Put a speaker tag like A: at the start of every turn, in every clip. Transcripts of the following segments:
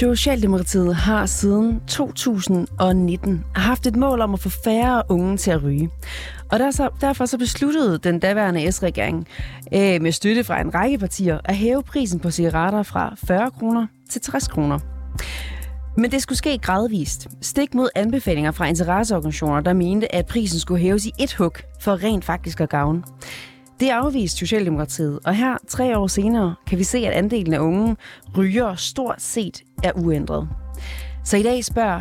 A: Socialdemokratiet har siden 2019 haft et mål om at få færre unge til at ryge. Og der så, derfor så besluttede den daværende S-regering øh, med støtte fra en række partier at hæve prisen på cigaretter fra 40 kroner til 60 kroner. Men det skulle ske gradvist. Stik mod anbefalinger fra interesseorganisationer, der mente, at prisen skulle hæves i et hug for rent faktisk at gavne. Det afviste Socialdemokratiet, og her tre år senere kan vi se, at andelen af unge ryger stort set er uændret. Så i dag, spørger,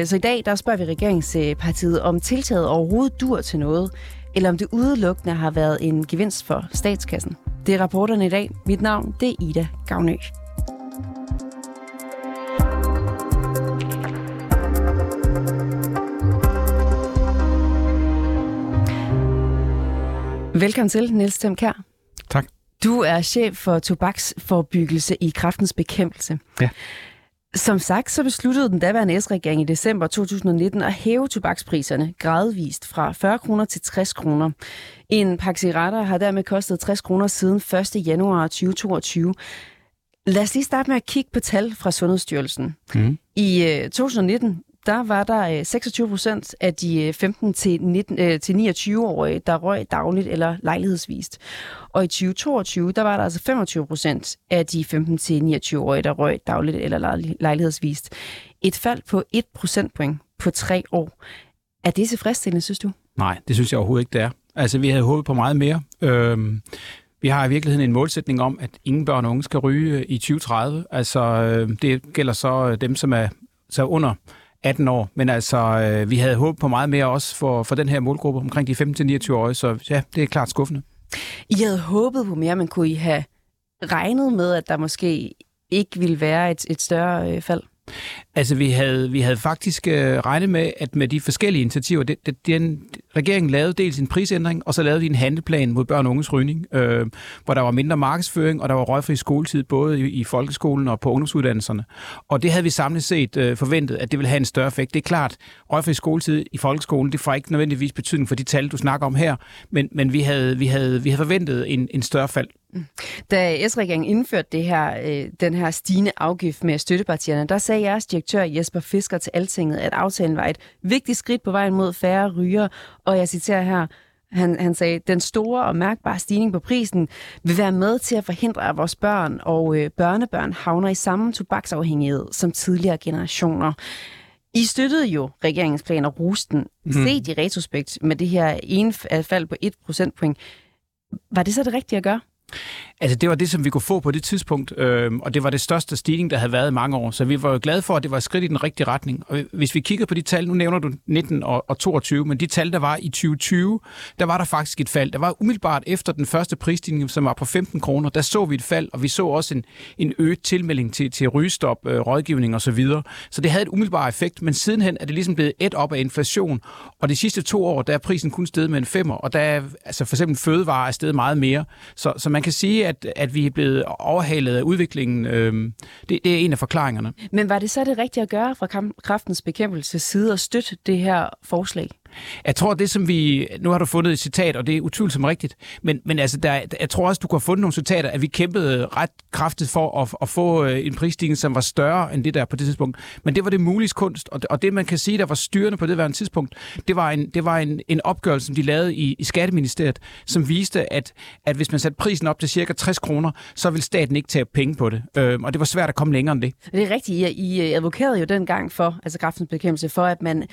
A: øh, så i dag der spørger vi regeringspartiet, om tiltaget overhovedet dur til noget, eller om det udelukkende har været en gevinst for statskassen. Det er rapporterne i dag. Mit navn det er Ida Gavnø. Velkommen til, Niels Temkær. Du er chef for tobaksforbyggelse i kraftens bekæmpelse.
B: Ja.
A: Som sagt, så besluttede den daværende S-regering i december 2019 at hæve tobakspriserne gradvist fra 40 kroner til 60 kroner. En pakke cigaretter har dermed kostet 60 kroner siden 1. januar 2022. Lad os lige starte med at kigge på tal fra Sundhedsstyrelsen. Mm. I 2019 der var der øh, 26 procent af de øh, 15 til 19 øh, til 29 årige der røg dagligt eller lejlighedsvist. Og i 2022, der var der altså 25 procent af de 15 til 29-årige, der røg dagligt eller lejlighedsvist. Et fald på 1 procentpoint på tre år. Er det tilfredsstillende, synes du?
B: Nej, det synes jeg overhovedet ikke, det er. Altså, vi havde håbet på meget mere. Øhm, vi har i virkeligheden en målsætning om, at ingen børn og unge skal ryge i 2030. Altså, det gælder så dem, som er så under 18 år. Men altså, øh, vi havde håbet på meget mere også for, for den her målgruppe omkring de 15-29-årige, så ja, det er klart skuffende.
A: I havde håbet på mere, men kunne I have regnet med, at der måske ikke ville være et, et større øh, fald?
B: Altså, vi havde, vi havde faktisk øh, regnet med, at med de forskellige initiativer, det, det, den, regeringen lavede dels en prisændring, og så lavede de en handleplan mod børn og unges rygning, øh, hvor der var mindre markedsføring, og der var røgfri skoletid, både i, i folkeskolen og på ungdomsuddannelserne. Og det havde vi samlet set øh, forventet, at det ville have en større effekt. Det er klart, røgfri skoletid i folkeskolen, det får ikke nødvendigvis betydning for de tal, du snakker om her, men, men vi, havde, vi, havde, vi havde forventet en, en større fald.
A: Da S-regeringen indførte det her, øh, den her stigende afgift med støttepartierne, der sagde jeres direktør Jesper Fisker til Altinget, at aftalen var et vigtigt skridt på vejen mod færre ryger, og jeg citerer her, han, han sagde, den store og mærkbare stigning på prisen vil være med til at forhindre, at vores børn og øh, børnebørn havner i samme tobaksafhængighed som tidligere generationer. I støttede jo regeringens plan og rusten, mm. set i retrospekt med det her ene fald på 1 procentpoint. Var det så det rigtige at gøre?
B: Altså, det var det, som vi kunne få på det tidspunkt, øh, og det var det største stigning, der havde været i mange år. Så vi var jo glade for, at det var et skridt i den rigtige retning. Og hvis vi kigger på de tal, nu nævner du 19 og, og 22, men de tal, der var i 2020, der var der faktisk et fald. Der var umiddelbart efter den første prisstigning, som var på 15 kroner, der så vi et fald, og vi så også en, en øget tilmelding til, til rygestop, øh, rådgivning osv. Så, videre. så det havde et umiddelbart effekt, men sidenhen er det ligesom blevet et op af inflation, og de sidste to år, der er prisen kun steget med en femmer, og der er altså for eksempel fødevarer er steget meget mere. Så, så man kan sige, at, at vi er blevet overhalet af udviklingen. Øh, det, det er en af forklaringerne.
A: Men var det så det rigtige at gøre fra kraftens bekæmpelse side at støtte det her forslag?
B: Jeg tror, det som vi... Nu har du fundet et citat, og det er utvivlsomt rigtigt. Men, men altså, der, jeg tror også, du kan have fundet nogle citater, at vi kæmpede ret kraftigt for at, at få øh, en prisstigning, som var større end det der på det tidspunkt. Men det var det muliges kunst, og det, og det man kan sige, der var styrende på det værende tidspunkt, det var en, det var en, en opgørelse, som de lavede i, i Skatteministeriet, som viste, at, at hvis man satte prisen op til cirka 60 kroner, så vil staten ikke tage penge på det. Øh, og det var svært at komme længere end det.
A: Det er rigtigt. I, I advokerede jo dengang for, altså kraftens bekæmpelse, for at man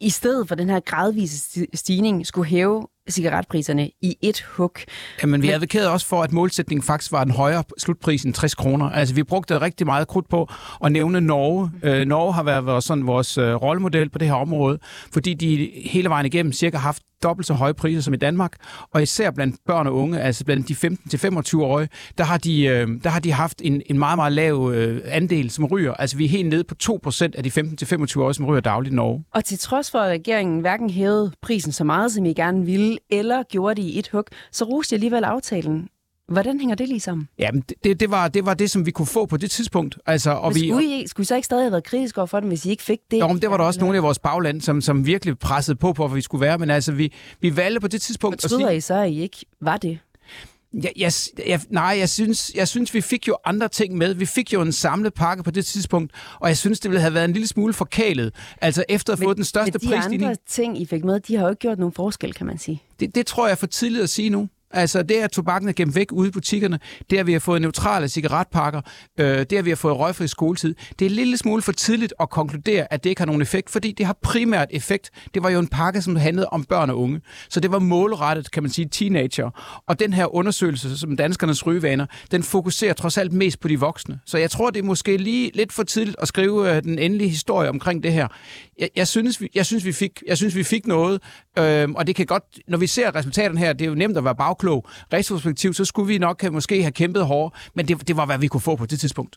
A: i stedet for den her gradvise stigning skulle hæve cigaretpriserne i et hug.
B: Jamen, vi advokerede også for, at målsætningen faktisk var en højere slutpris end 60 kroner. Altså, vi brugte rigtig meget krudt på at nævne Norge. Øh, Norge har været sådan, vores øh, rollemodel på det her område, fordi de hele vejen igennem cirka haft dobbelt så høje priser som i Danmark, og især blandt børn og unge, altså blandt de 15-25-årige, der har de, øh, der har de haft en, en meget, meget lav øh, andel, som ryger. Altså vi er helt nede på 2% af de 15-25-årige, som ryger dagligt i Norge.
A: Og til trods for, at regeringen hverken hævede prisen så meget, som I gerne ville, eller gjorde det i et hug, så roste alligevel aftalen. Hvordan hænger det lige sammen?
B: Jamen, det, det, var, det var det, som vi kunne få på det tidspunkt. Altså, og
A: men skulle, vi, I, skulle I så ikke stadig have været kritiske over for den, hvis I ikke fik det?
B: Jo, men det var der også nogle af vores bagland, som, som virkelig pressede på, på, hvor vi skulle være. Men altså, vi, vi valgte på det tidspunkt...
A: Fortryder sige, I så, at I ikke var det?
B: Ja, jeg, jeg, nej, jeg synes, jeg synes, vi fik jo andre ting med. Vi fik jo en samlet pakke på det tidspunkt, og jeg synes, det ville have været en lille smule forkælet. Altså efter at få den største
A: men de andre ting, I fik med, de har jo ikke gjort nogen forskel, kan man sige.
B: Det, det tror jeg er for tidligt at sige nu. Altså det, at tobakken er gemt væk ude i butikkerne, det, at vi har fået neutrale cigaretpakker, øh, det, at vi har fået røgfri skoletid, det er en lille smule for tidligt at konkludere, at det ikke har nogen effekt, fordi det har primært effekt. Det var jo en pakke, som handlede om børn og unge. Så det var målrettet, kan man sige, teenager. Og den her undersøgelse, som danskernes rygevaner, den fokuserer trods alt mest på de voksne. Så jeg tror, det er måske lige lidt for tidligt at skrive øh, den endelige historie omkring det her. Jeg, jeg, synes, vi, jeg, synes, vi fik, jeg synes, vi fik noget, øh, og det kan godt, når vi ser resultaterne her, det er jo nemt at være bagklog. Retrospektivt, så skulle vi nok have, måske have kæmpet hårdere, men det, det var, hvad vi kunne få på det tidspunkt.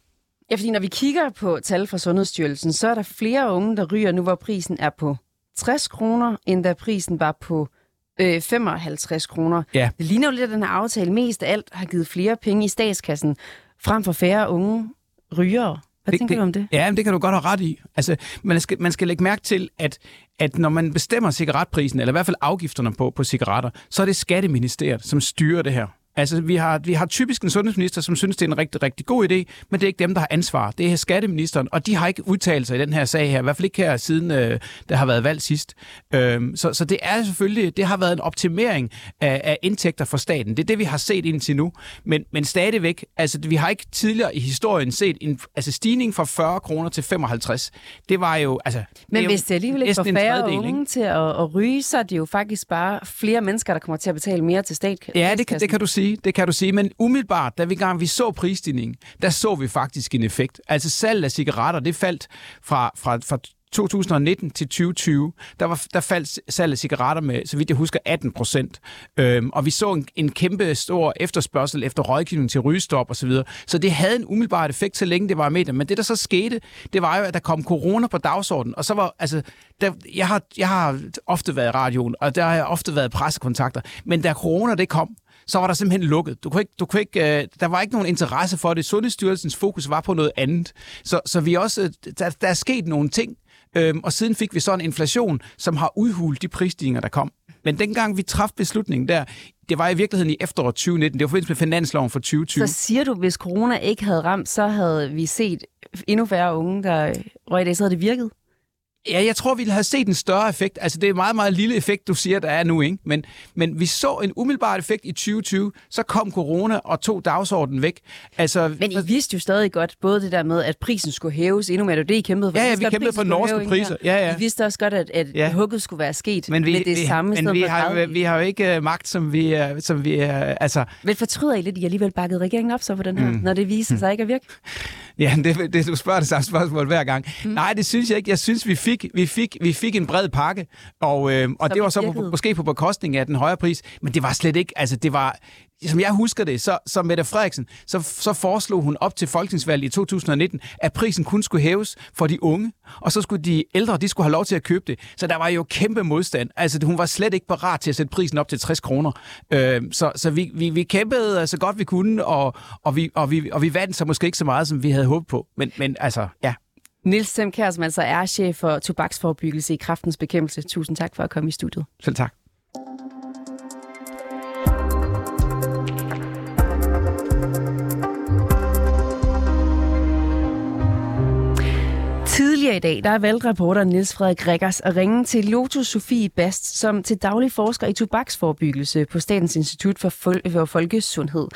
A: Ja, fordi når vi kigger på tal fra Sundhedsstyrelsen, så er der flere unge, der ryger nu, hvor prisen er på 60 kroner, end da prisen var på øh, 55 kroner.
B: Ja.
A: Det ligner jo lidt, at den her aftale mest af alt har givet flere penge i statskassen, frem for færre unge rygere. Hvad det, tænker
B: det,
A: du om det?
B: Ja, men det kan du godt have ret i. Altså, man skal, man skal lægge mærke til, at, at når man bestemmer cigaretprisen, eller i hvert fald afgifterne på, på cigaretter, så er det Skatteministeriet, som styrer det her. Altså, vi har, vi har typisk en sundhedsminister, som synes, det er en rigtig, rigtig god idé, men det er ikke dem, der har ansvar. Det er skatteministeren, og de har ikke udtalt sig i den her sag her, i hvert fald ikke her siden øh, der har været valgt sidst. Øhm, så, så det er selvfølgelig, det har været en optimering af, af indtægter for staten. Det er det, vi har set indtil nu. Men, men stadigvæk, altså vi har ikke tidligere i historien set en altså, stigning fra 40 kroner til 55. Det var jo, altså...
A: Men
B: det
A: hvis det alligevel ikke får færre unge til at, at ryge, så er det jo faktisk bare flere mennesker, der kommer til at betale mere til statskassen.
B: Ja, det kan, det kan du sige sige, det kan du sige, men umiddelbart, da vi gang vi så prisstigningen, der så vi faktisk en effekt. Altså salg af cigaretter, det faldt fra, fra, fra 2019 til 2020, der, var, der faldt salget af cigaretter med, så vidt jeg husker, 18 procent. Øhm, og vi så en, en kæmpe stor efterspørgsel efter rådgivning til rygestop osv. Så, så det havde en umiddelbar effekt, så længe det var med Men det, der så skete, det var jo, at der kom corona på dagsordenen. Og så var, altså, der, jeg, har, jeg har ofte været i radioen, og der har jeg ofte været pressekontakter. Men da corona det kom, så var der simpelthen lukket. Du kunne ikke, du kunne ikke, øh, der var ikke nogen interesse for det. Sundhedsstyrelsens fokus var på noget andet. Så, så vi også, øh, der, der er sket nogle ting, øhm, og siden fik vi så en inflation, som har udhulet de prisstigninger, der kom. Men dengang vi traf beslutningen der, det var i virkeligheden i efteråret 2019. Det var forbindelse med finansloven for 2020.
A: Så siger du, hvis corona ikke havde ramt, så havde vi set endnu færre unge, der røg det, så havde det virket?
B: Ja, jeg tror, vi have set en større effekt. Altså, det er en meget, meget lille effekt, du siger, der er nu, ikke? Men, men vi så en umiddelbar effekt i 2020, så kom corona og tog dagsordenen væk. Altså,
A: men I vidste jo stadig godt, både det der med, at prisen skulle hæves endnu mere. Det var det, I kæmpede for.
B: Ja, ja, vi kæmpede for norske priser. Ja, ja.
A: I vidste også godt, at, at ja. hugget skulle være sket
B: men vi,
A: med det
B: vi,
A: samme
B: men vi har, vi har jo ikke uh, magt, som vi, uh, som vi uh, altså...
A: Men fortryder I lidt, at I alligevel bakkede regeringen op så på den her, mm. når det viser mm. sig ikke at virke?
B: Ja, det, det, du spørger det samme spørgsmål hver gang. Mm. Nej, det synes jeg ikke. Jeg synes, vi fik, vi fik, vi fik en bred pakke, og, øh, og det var så på, måske på bekostning af den højere pris, men det var slet ikke, altså det var, som jeg husker det, så, så Mette Frederiksen, så, så foreslog hun op til folketingsvalget i 2019, at prisen kun skulle hæves for de unge, og så skulle de ældre, de skulle have lov til at købe det. Så der var jo kæmpe modstand. Altså, hun var slet ikke parat til at sætte prisen op til 60 kroner. Øh, så så vi, vi, vi kæmpede så godt vi kunne, og, og, vi, og, vi, og vi vandt så måske ikke så meget, som vi havde håbet på. Men, men altså, ja.
A: Nils Semkær, som altså er chef for tobaksforebyggelse i kraftens bekæmpelse. Tusind tak for at komme i studiet.
B: Selv tak.
A: Tidligere i dag, der er valgreporter Niels Frederik Rikkers at ringe til Lotus Sofie Bast, som til daglig forsker i tobaksforebyggelse på Statens Institut for, Fol- for Folkesundhed.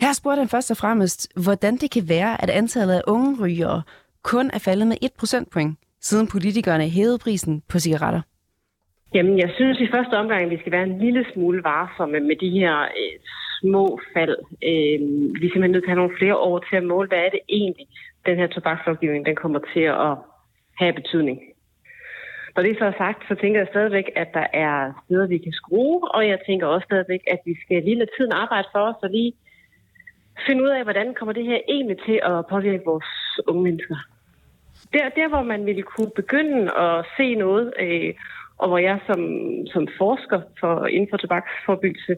A: Her spurgte han først og fremmest, hvordan det kan være, at antallet af unge rygere kun er faldet med 1 procentpoint, siden politikerne hævede prisen på cigaretter.
C: Jamen, jeg synes i første omgang, at vi skal være en lille smule varsomme med de her øh, små fald. Øh, vi er simpelthen nødt til at have nogle flere år til at måle, hvad er det egentlig, den her tobakslovgivning den kommer til at have betydning. Når det så er sagt, så tænker jeg stadigvæk, at der er steder, vi kan skrue, og jeg tænker også stadigvæk, at vi skal lige lade tiden arbejde for os og lige finde ud af, hvordan kommer det her egentlig til at påvirke vores unge mennesker. Der, der hvor man ville kunne begynde at se noget, øh, og hvor jeg som, som forsker for, inden for tobaksforbyggelse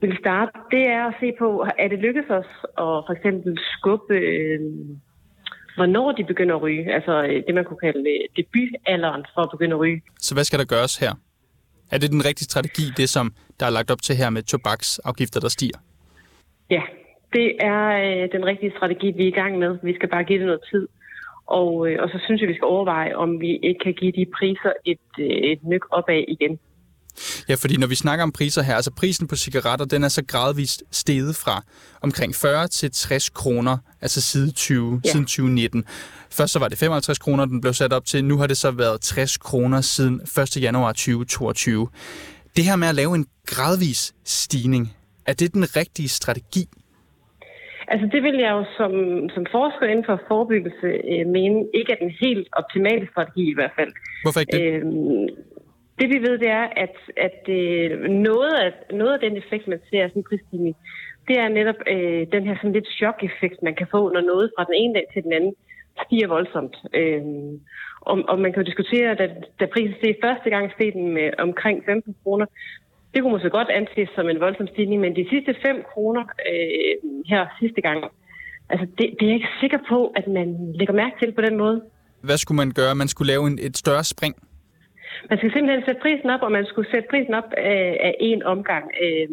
C: vil starte, det er at se på, er det lykkedes os at for eksempel skubbe, øh, hvornår de begynder at ryge, altså øh, det man kunne kalde øh, debutalderen for at begynde at ryge.
D: Så hvad skal der gøres her? Er det den rigtige strategi, det som der er lagt op til her med tobaksafgifter, der stiger?
C: Ja, det er øh, den rigtige strategi, vi er i gang med. Vi skal bare give det noget tid. Og, øh, og så synes jeg, vi skal overveje, om vi ikke kan give de priser et, øh, et nyk opad igen.
D: Ja, fordi når vi snakker om priser her, altså prisen på cigaretter, den er så gradvist steget fra omkring 40 til 60 kroner, altså siden, 20, ja. siden 2019. Først så var det 55 kroner, den blev sat op til. Nu har det så været 60 kroner siden 1. januar 2022. Det her med at lave en gradvis stigning, er det den rigtige strategi?
C: Altså det vil jeg jo som, som forsker inden for forebyggelse øh, mene ikke er den helt optimale strategi i hvert fald.
D: Hvorfor ikke det? Øhm,
C: det vi ved, det er, at, at øh, noget, af, noget af den effekt, man ser af sådan en prisstigning, det er netop øh, den her sådan lidt chok-effekt, man kan få, når noget fra den ene dag til den anden stiger voldsomt. Øh, og, og man kan jo diskutere, da, da prisen steg første gang, steg den med omkring 15 kroner. Det kunne måske godt anses som en voldsom stigning, men de sidste 5 kroner øh, her sidste gang, altså det, det er jeg ikke sikker på, at man lægger mærke til på den måde.
D: Hvad skulle man gøre? Man skulle lave en, et større spring?
C: Man skal simpelthen sætte prisen op, og man skulle sætte prisen op af, af en omgang. Øh,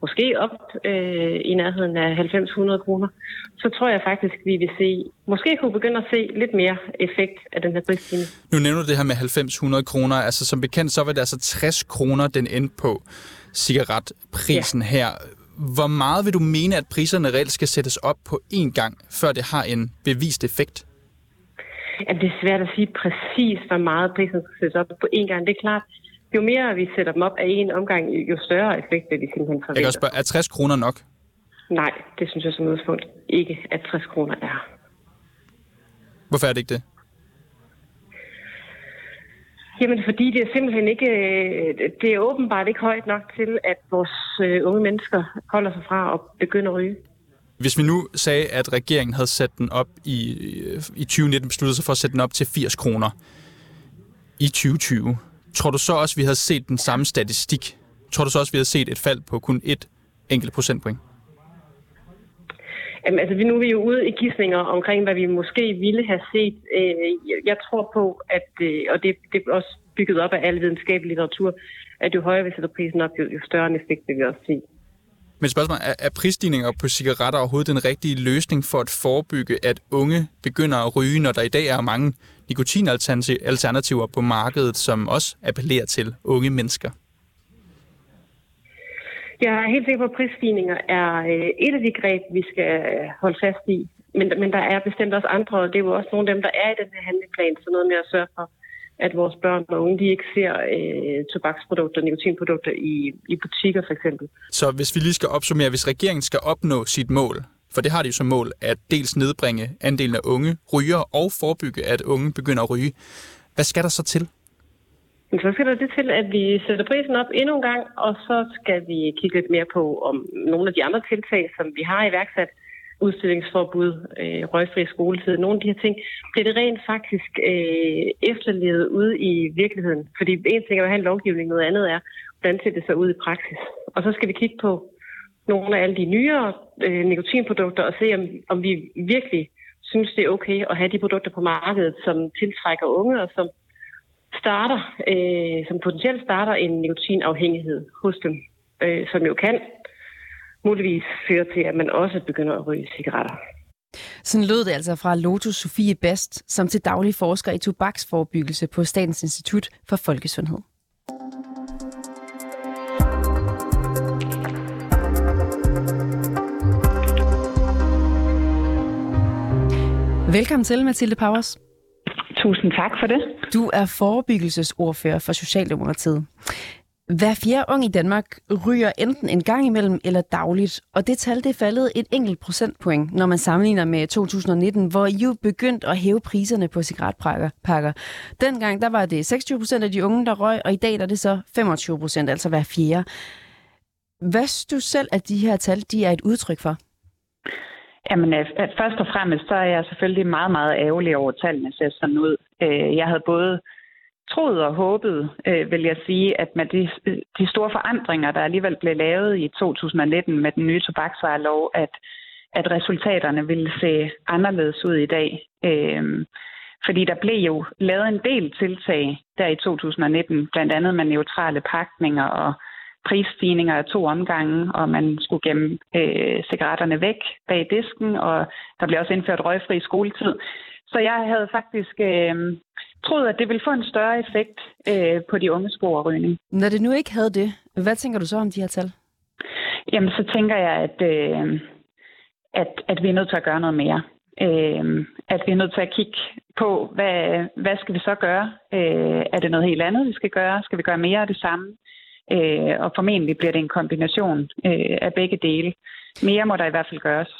C: måske op øh, i nærheden af 90-100 kroner, så tror jeg faktisk, vi vil se, måske kunne begynde at se lidt mere effekt af den her prisstigning.
D: Nu nævner du det her med 90-100 kroner. Altså som bekendt, så var det altså 60 kroner, den endte på cigaretprisen ja. her. Hvor meget vil du mene, at priserne reelt skal sættes op på én gang, før det har en bevist effekt?
C: Ja, det er svært at sige præcis, hvor meget prisen skal sættes op på én gang. Det er klart, jo mere vi sætter dem op af en omgang, jo større effekt vil vi simpelthen forvente.
D: Jeg kan også spørge, er 60 kroner nok?
C: Nej, det synes jeg som udgangspunkt ikke, at 60 kroner er.
D: Hvorfor er det ikke det?
C: Jamen, fordi det er simpelthen ikke, det er åbenbart ikke højt nok til, at vores øh, unge mennesker holder sig fra at begynde at ryge.
D: Hvis vi nu sagde, at regeringen havde sat den op i, i 2019, besluttede sig for at sætte den op til 80 kroner i 2020, tror du så også, vi havde set den samme statistik? Tror du så også, vi havde set et fald på kun et enkelt procentpoint?
C: Jamen, altså, nu er vi jo ude i gidsninger omkring, hvad vi måske ville have set. Øh, jeg tror på, at, øh, og det, det er også bygget op af al videnskabelig litteratur, at jo højere vi sætter prisen op, jo, jo større en effekt vil vi også se.
D: Men spørgsmålet er, er prisstigninger på cigaretter overhovedet den rigtige løsning for at forebygge, at unge begynder at ryge, når der i dag er mange nikotinalternativer på markedet, som også appellerer til unge mennesker?
C: Jeg er helt sikker på, at prisstigninger er øh, et af de greb, vi skal øh, holde fast i. Men, men der er bestemt også andre, og det er jo også nogle af dem, der er i den her handleplan, så noget med at sørge for, at vores børn og unge de ikke ser øh, tobaksprodukter, nikotinprodukter i, i butikker for eksempel.
D: Så hvis vi lige skal opsummere, hvis regeringen skal opnå sit mål, for det har de jo som mål, at dels nedbringe andelen af unge ryger og forebygge, at unge begynder at ryge. Hvad skal der så til?
C: Så skal der det til, at vi sætter prisen op endnu en gang, og så skal vi kigge lidt mere på, om nogle af de andre tiltag, som vi har iværksat, udstillingsforbud, øh, røgfri skoletid, nogle af de her ting, bliver det rent faktisk øh, efterlevet ude i virkeligheden. Fordi en ting er at have en lovgivning, noget andet er, hvordan ser det så ud i praksis. Og så skal vi kigge på nogle af alle de nyere øh, nikotinprodukter og se, om, om vi virkelig synes, det er okay at have de produkter på markedet, som tiltrækker unge og som starter, øh, som potentielt starter en nikotinafhængighed hos dem, øh, som jo kan muligvis føre til, at man også begynder at ryge cigaretter.
A: Sådan lød det altså fra Lotus Sofie Best, som til daglig forsker i tobaksforebyggelse på Statens Institut for Folkesundhed. Velkommen til, Mathilde Powers.
E: Tusind tak for det.
A: Du er forebyggelsesordfører for Socialdemokratiet. Hver fjerde ung i Danmark ryger enten en gang imellem eller dagligt, og det tal det faldet et enkelt procentpoint, når man sammenligner med 2019, hvor I jo begyndte at hæve priserne på cigaretpakker. Dengang der var det 26 procent af de unge, der røg, og i dag der er det så 25 procent, altså hver fjerde. Hvad synes du selv, at de her tal de er et udtryk for?
E: Jamen, øh, først og fremmest, så er jeg selvfølgelig meget, meget ærgerlig over, tallene ser sådan ud. Øh, jeg havde både troet og håbet, øh, vil jeg sige, at med de, de store forandringer, der alligevel blev lavet i 2019 med den nye tobaksvarelov, at, at resultaterne ville se anderledes ud i dag. Øh, fordi der blev jo lavet en del tiltag der i 2019, blandt andet med neutrale pakninger og prisstigninger af to omgange, og man skulle gemme øh, cigaretterne væk bag disken, og der blev også indført røgfri skoletid. Så jeg havde faktisk øh, troet, at det ville få en større effekt øh, på de unge rygning.
A: Når det nu ikke havde det, hvad tænker du så om de her tal?
E: Jamen, så tænker jeg, at, øh, at, at vi er nødt til at gøre noget mere. Øh, at vi er nødt til at kigge på, hvad, hvad skal vi så gøre? Øh, er det noget helt andet, vi skal gøre? Skal vi gøre mere af det samme? Øh, og formentlig bliver det en kombination øh, af begge dele. Mere må der i hvert fald gøres.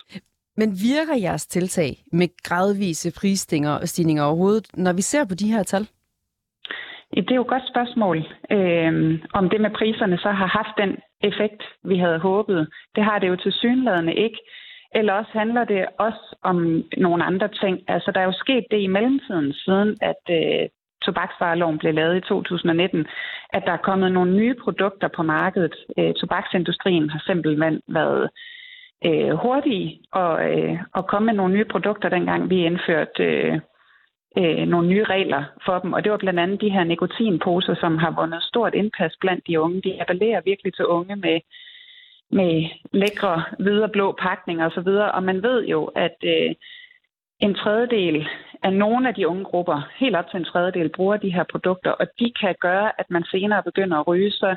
A: Men virker jeres tiltag med gradvise prisstigninger og stigninger overhovedet, når vi ser på de her tal?
E: Det er jo et godt spørgsmål, øh, om det med priserne så har haft den effekt, vi havde håbet. Det har det jo til synlædende ikke. Eller også handler det også om nogle andre ting. Altså, der er jo sket det i mellemtiden, siden at øh, tobaksvareloven blev lavet i 2019, at der er kommet nogle nye produkter på markedet. Øh, tobaksindustrien har simpelthen været øh, hurtige og, øh, og komme med nogle nye produkter, dengang vi indførte øh, øh, nogle nye regler for dem. Og det var blandt andet de her nikotinposer, som har vundet stort indpas blandt de unge. De appellerer virkelig til unge med, med lækre hvide og blå pakninger osv. Og, og man ved jo, at øh, en tredjedel af nogle af de unge grupper, helt op til en tredjedel, bruger de her produkter, og de kan gøre, at man senere begynder at ryge. Så,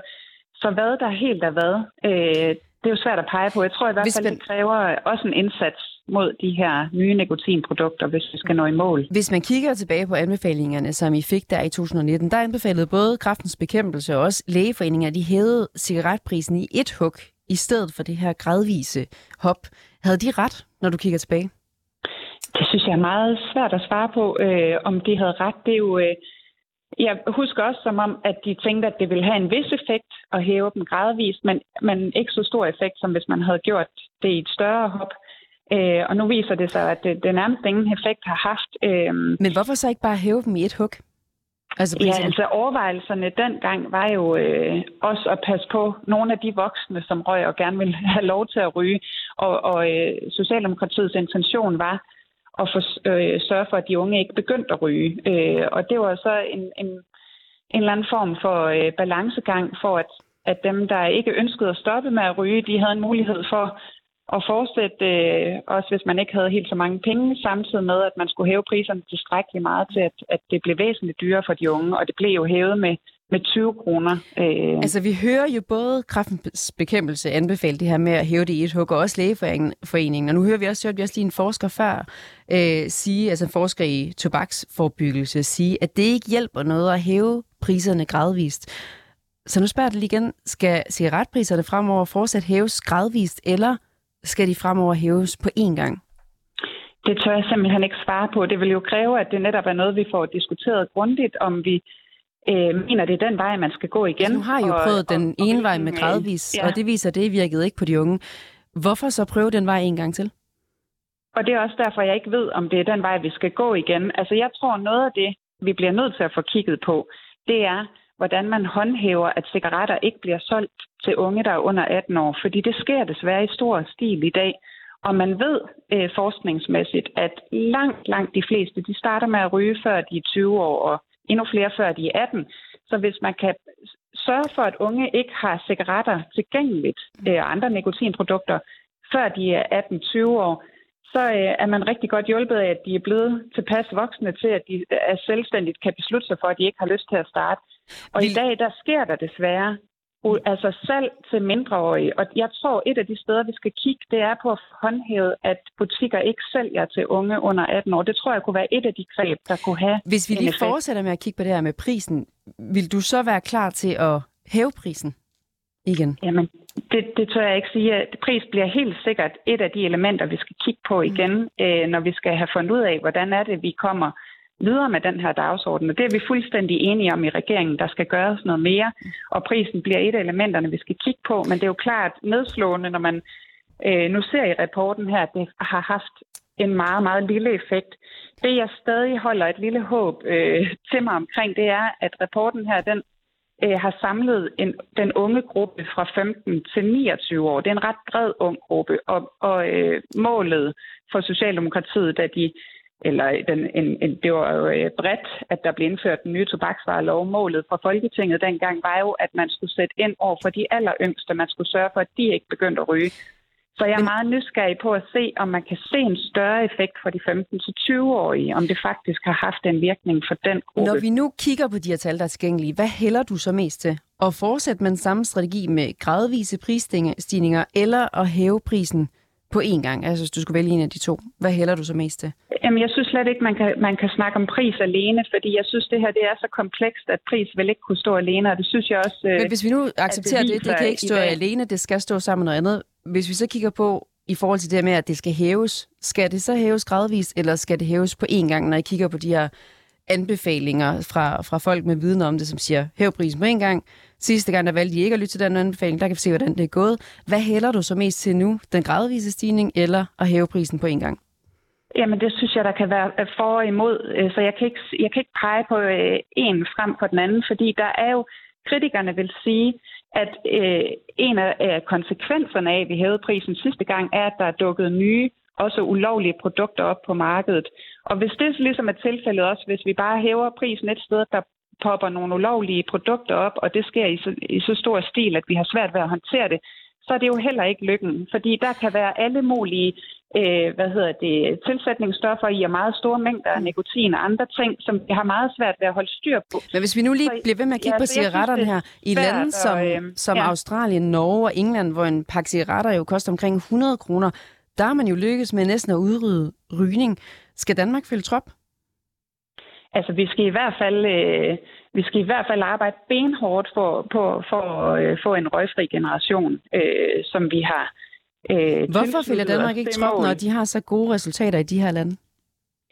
E: så hvad der helt er hvad, øh, det er jo svært at pege på. Jeg tror i hvert fald, man... det kræver også en indsats mod de her nye nikotinprodukter, hvis vi skal nå i mål.
A: Hvis man kigger tilbage på anbefalingerne, som I fik der i 2019, der anbefalede både kraftens bekæmpelse og også lægeforeninger, de hævede cigaretprisen i et hug, i stedet for det her gradvise hop. Havde de ret, når du kigger tilbage?
E: Det synes jeg er meget svært at svare på, øh, om de havde ret. Det er jo... Øh, jeg husker også som om, at de tænkte, at det ville have en vis effekt at hæve dem gradvist, men, men ikke så stor effekt, som hvis man havde gjort det i et større hop. Øh, og nu viser det sig, at det, det nærmest ingen effekt har haft. Øh,
A: men hvorfor så ikke bare hæve dem i et hug?
E: Altså, ja, altså overvejelserne dengang var jo øh, også at passe på nogle af de voksne, som røg og gerne ville have lov til at ryge. Og, og øh, Socialdemokratiets intention var at få, øh, sørge for, at de unge ikke begyndte at ryge. Øh, og det var så en, en, en eller anden form for øh, balancegang for, at, at dem, der ikke ønskede at stoppe med at ryge, de havde en mulighed for at fortsætte, øh, også hvis man ikke havde helt så mange penge, samtidig med, at man skulle hæve priserne tilstrækkeligt meget til, at, at det blev væsentligt dyrere for de unge, og det blev jo hævet med, med 20 kroner.
A: Øh. Altså, vi hører jo både kraftens bekæmpelse anbefale det her med at hæve det i et hug, og også lægeforeningen. Og nu hører vi også, at vi også lige en forsker før øh, sige, altså en forsker i tobaksforbyggelse, sige, at det ikke hjælper noget at hæve priserne gradvist. Så nu spørger jeg lige igen, skal cigaretpriserne fremover fortsat hæves gradvist, eller skal de fremover hæves på én gang?
E: Det tør jeg simpelthen ikke svare på. Det vil jo kræve, at det netop er noget, vi får diskuteret grundigt, om vi øh, mener, det er den vej, man skal gå igen. Altså,
A: nu har I jo prøvet og, den og, ene og, vej med gradvis, ja. og det viser, at det virkede ikke på de unge. Hvorfor så prøve den vej en gang til?
E: Og det er også derfor, jeg ikke ved, om det er den vej, vi skal gå igen. Altså, jeg tror, noget af det, vi bliver nødt til at få kigget på, det er, hvordan man håndhæver, at cigaretter ikke bliver solgt til unge, der er under 18 år. Fordi det sker desværre i stor stil i dag. Og man ved øh, forskningsmæssigt, at langt, langt de fleste, de starter med at ryge, før de er 20 år, og endnu flere, før de er 18. Så hvis man kan sørge for, at unge ikke har cigaretter tilgængeligt øh, og andre nikotinprodukter, før de er 18-20 år, så øh, er man rigtig godt hjulpet af, at de er blevet tilpas voksne til, at de er selvstændigt kan beslutte sig for, at de ikke har lyst til at starte. Og Vi... i dag, der sker der desværre altså salg til mindreårige. Og jeg tror, et af de steder, vi skal kigge, det er på at håndhæve, at butikker ikke sælger til unge under 18 år. Det tror jeg kunne være et af de greb, der kunne have
A: Hvis vi lige effekt. fortsætter med at kigge på det her med prisen, vil du så være klar til at hæve prisen igen?
E: Jamen, det, det tør jeg ikke sige. Pris bliver helt sikkert et af de elementer, vi skal kigge på igen, mm. øh, når vi skal have fundet ud af, hvordan er det, vi kommer videre med den her dagsorden. Og det er vi fuldstændig enige om i regeringen, der skal gøres noget mere, og prisen bliver et af elementerne, vi skal kigge på. Men det er jo klart nedslående, når man øh, nu ser i rapporten her, at det har haft en meget, meget lille effekt. Det, jeg stadig holder et lille håb øh, til mig omkring, det er, at rapporten her, den øh, har samlet en, den unge gruppe fra 15 til 29 år. Det er en ret bred ung gruppe, og, og øh, målet for Socialdemokratiet, da de eller den, en, en, det var jo øh, bredt, at der blev indført den nye tobaksvarelov. Målet fra Folketinget dengang var jo, at man skulle sætte ind over for de alleryngste. Man skulle sørge for, at de ikke begyndte at ryge. Så jeg er meget nysgerrig på at se, om man kan se en større effekt for de 15-20-årige, om det faktisk har haft en virkning for den gruppe.
A: Når vi nu kigger på de her tal, der er tilgængelige, hvad hælder du så mest til? At fortsætte med den samme strategi med gradvise prisstigninger, eller at hæve prisen på én gang? Altså, hvis du skulle vælge en af de to, hvad hælder du så mest til?
E: Jamen, jeg synes slet ikke, man kan, man kan snakke om pris alene, fordi jeg synes, det her det er så komplekst, at pris vil ikke kunne stå alene, og det synes jeg også...
A: Men hvis vi nu accepterer det, det, det kan ikke stå alene, det skal stå sammen med noget andet. Hvis vi så kigger på, i forhold til det med, at det skal hæves, skal det så hæves gradvist, eller skal det hæves på én gang, når I kigger på de her anbefalinger fra, fra folk med viden om det, som siger, hæv prisen på en gang. Sidste gang, der valgte I ikke at lytte til den anbefaling, der kan vi se, hvordan det er gået. Hvad hælder du så mest til nu? Den gradvise stigning, eller at hæve prisen på en gang?
E: Jamen, det synes jeg, der kan være øh, for og imod. Øh, så jeg kan ikke, jeg kan ikke pege på øh, en frem for den anden, fordi der er jo, kritikerne vil sige, at øh, en af konsekvenserne af, at vi hævede prisen sidste gang, er, at der er dukket nye, også ulovlige produkter op på markedet. Og hvis det ligesom er tilfældet også, hvis vi bare hæver prisen et sted, der popper nogle ulovlige produkter op, og det sker i så, i så stor stil, at vi har svært ved at håndtere det, så er det jo heller ikke lykken. Fordi der kan være alle mulige øh, hvad hedder det, tilsætningsstoffer i og meget store mængder af nikotin og andre ting, som vi har meget svært ved at holde styr på.
A: Men hvis vi nu lige bliver ved med at kigge ja, på cigaretterne her, i lande som, øh, som ja. Australien, Norge og England, hvor en pakke cigaretter jo koster omkring 100 kroner, der har man jo lykkes med næsten at udrydde rygning. Skal Danmark følge trop?
E: Altså, vi skal i hvert fald, øh, vi skal i hvert fald arbejde benhårdt for, på, for at øh, få en røgfri generation, øh, som vi har
A: øh, Hvorfor følger Danmark ikke trop, når de har så gode resultater i de her lande?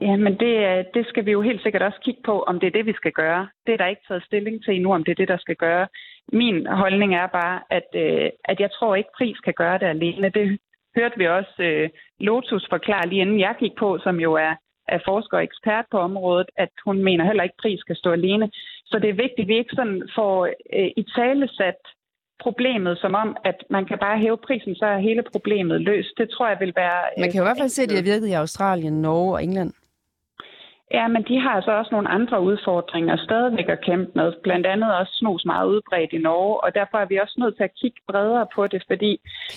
E: Ja, men det, det skal vi jo helt sikkert også kigge på, om det er det, vi skal gøre. Det er der ikke taget stilling til endnu, om det er det, der skal gøre. Min holdning er bare, at, øh, at jeg tror ikke, pris kan gøre det alene. Det hørte vi også øh, Lotus forklare lige inden jeg gik på, som jo er, er forsker og ekspert på området, at hun mener heller ikke, at pris skal stå alene. Så det er vigtigt, at vi ikke sådan får øh, i tale sat problemet som om, at man kan bare hæve prisen, så er hele problemet løst. Det tror jeg vil være...
A: Man kan jo i hvert fald se, at det har virket i Australien, Norge og England.
E: Ja, men de har altså også nogle andre udfordringer stadigvæk at kæmpe med. Blandt andet også snus meget udbredt i Norge, og derfor er vi også nødt til at kigge bredere på det, fordi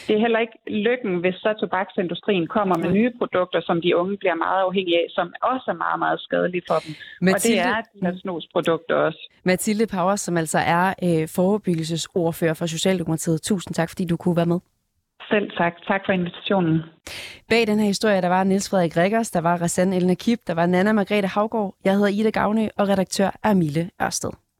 E: det er heller ikke lykken, hvis så tobaksindustrien kommer med nye produkter, som de unge bliver meget afhængige af, som også er meget, meget skadelige for dem. Mathilde, og det er de her snusprodukter også.
A: Mathilde Powers, som altså er øh, forebyggelsesordfører for Socialdemokratiet. Tusind tak, fordi du kunne være med.
E: Selv tak. Tak for invitationen.
A: Bag den her historie, der var Niels Frederik Rikkers, der var Rassan Elna Kip, der var Nana Margrethe Havgård, jeg hedder Ida Gavne og redaktør er Mille Ørsted.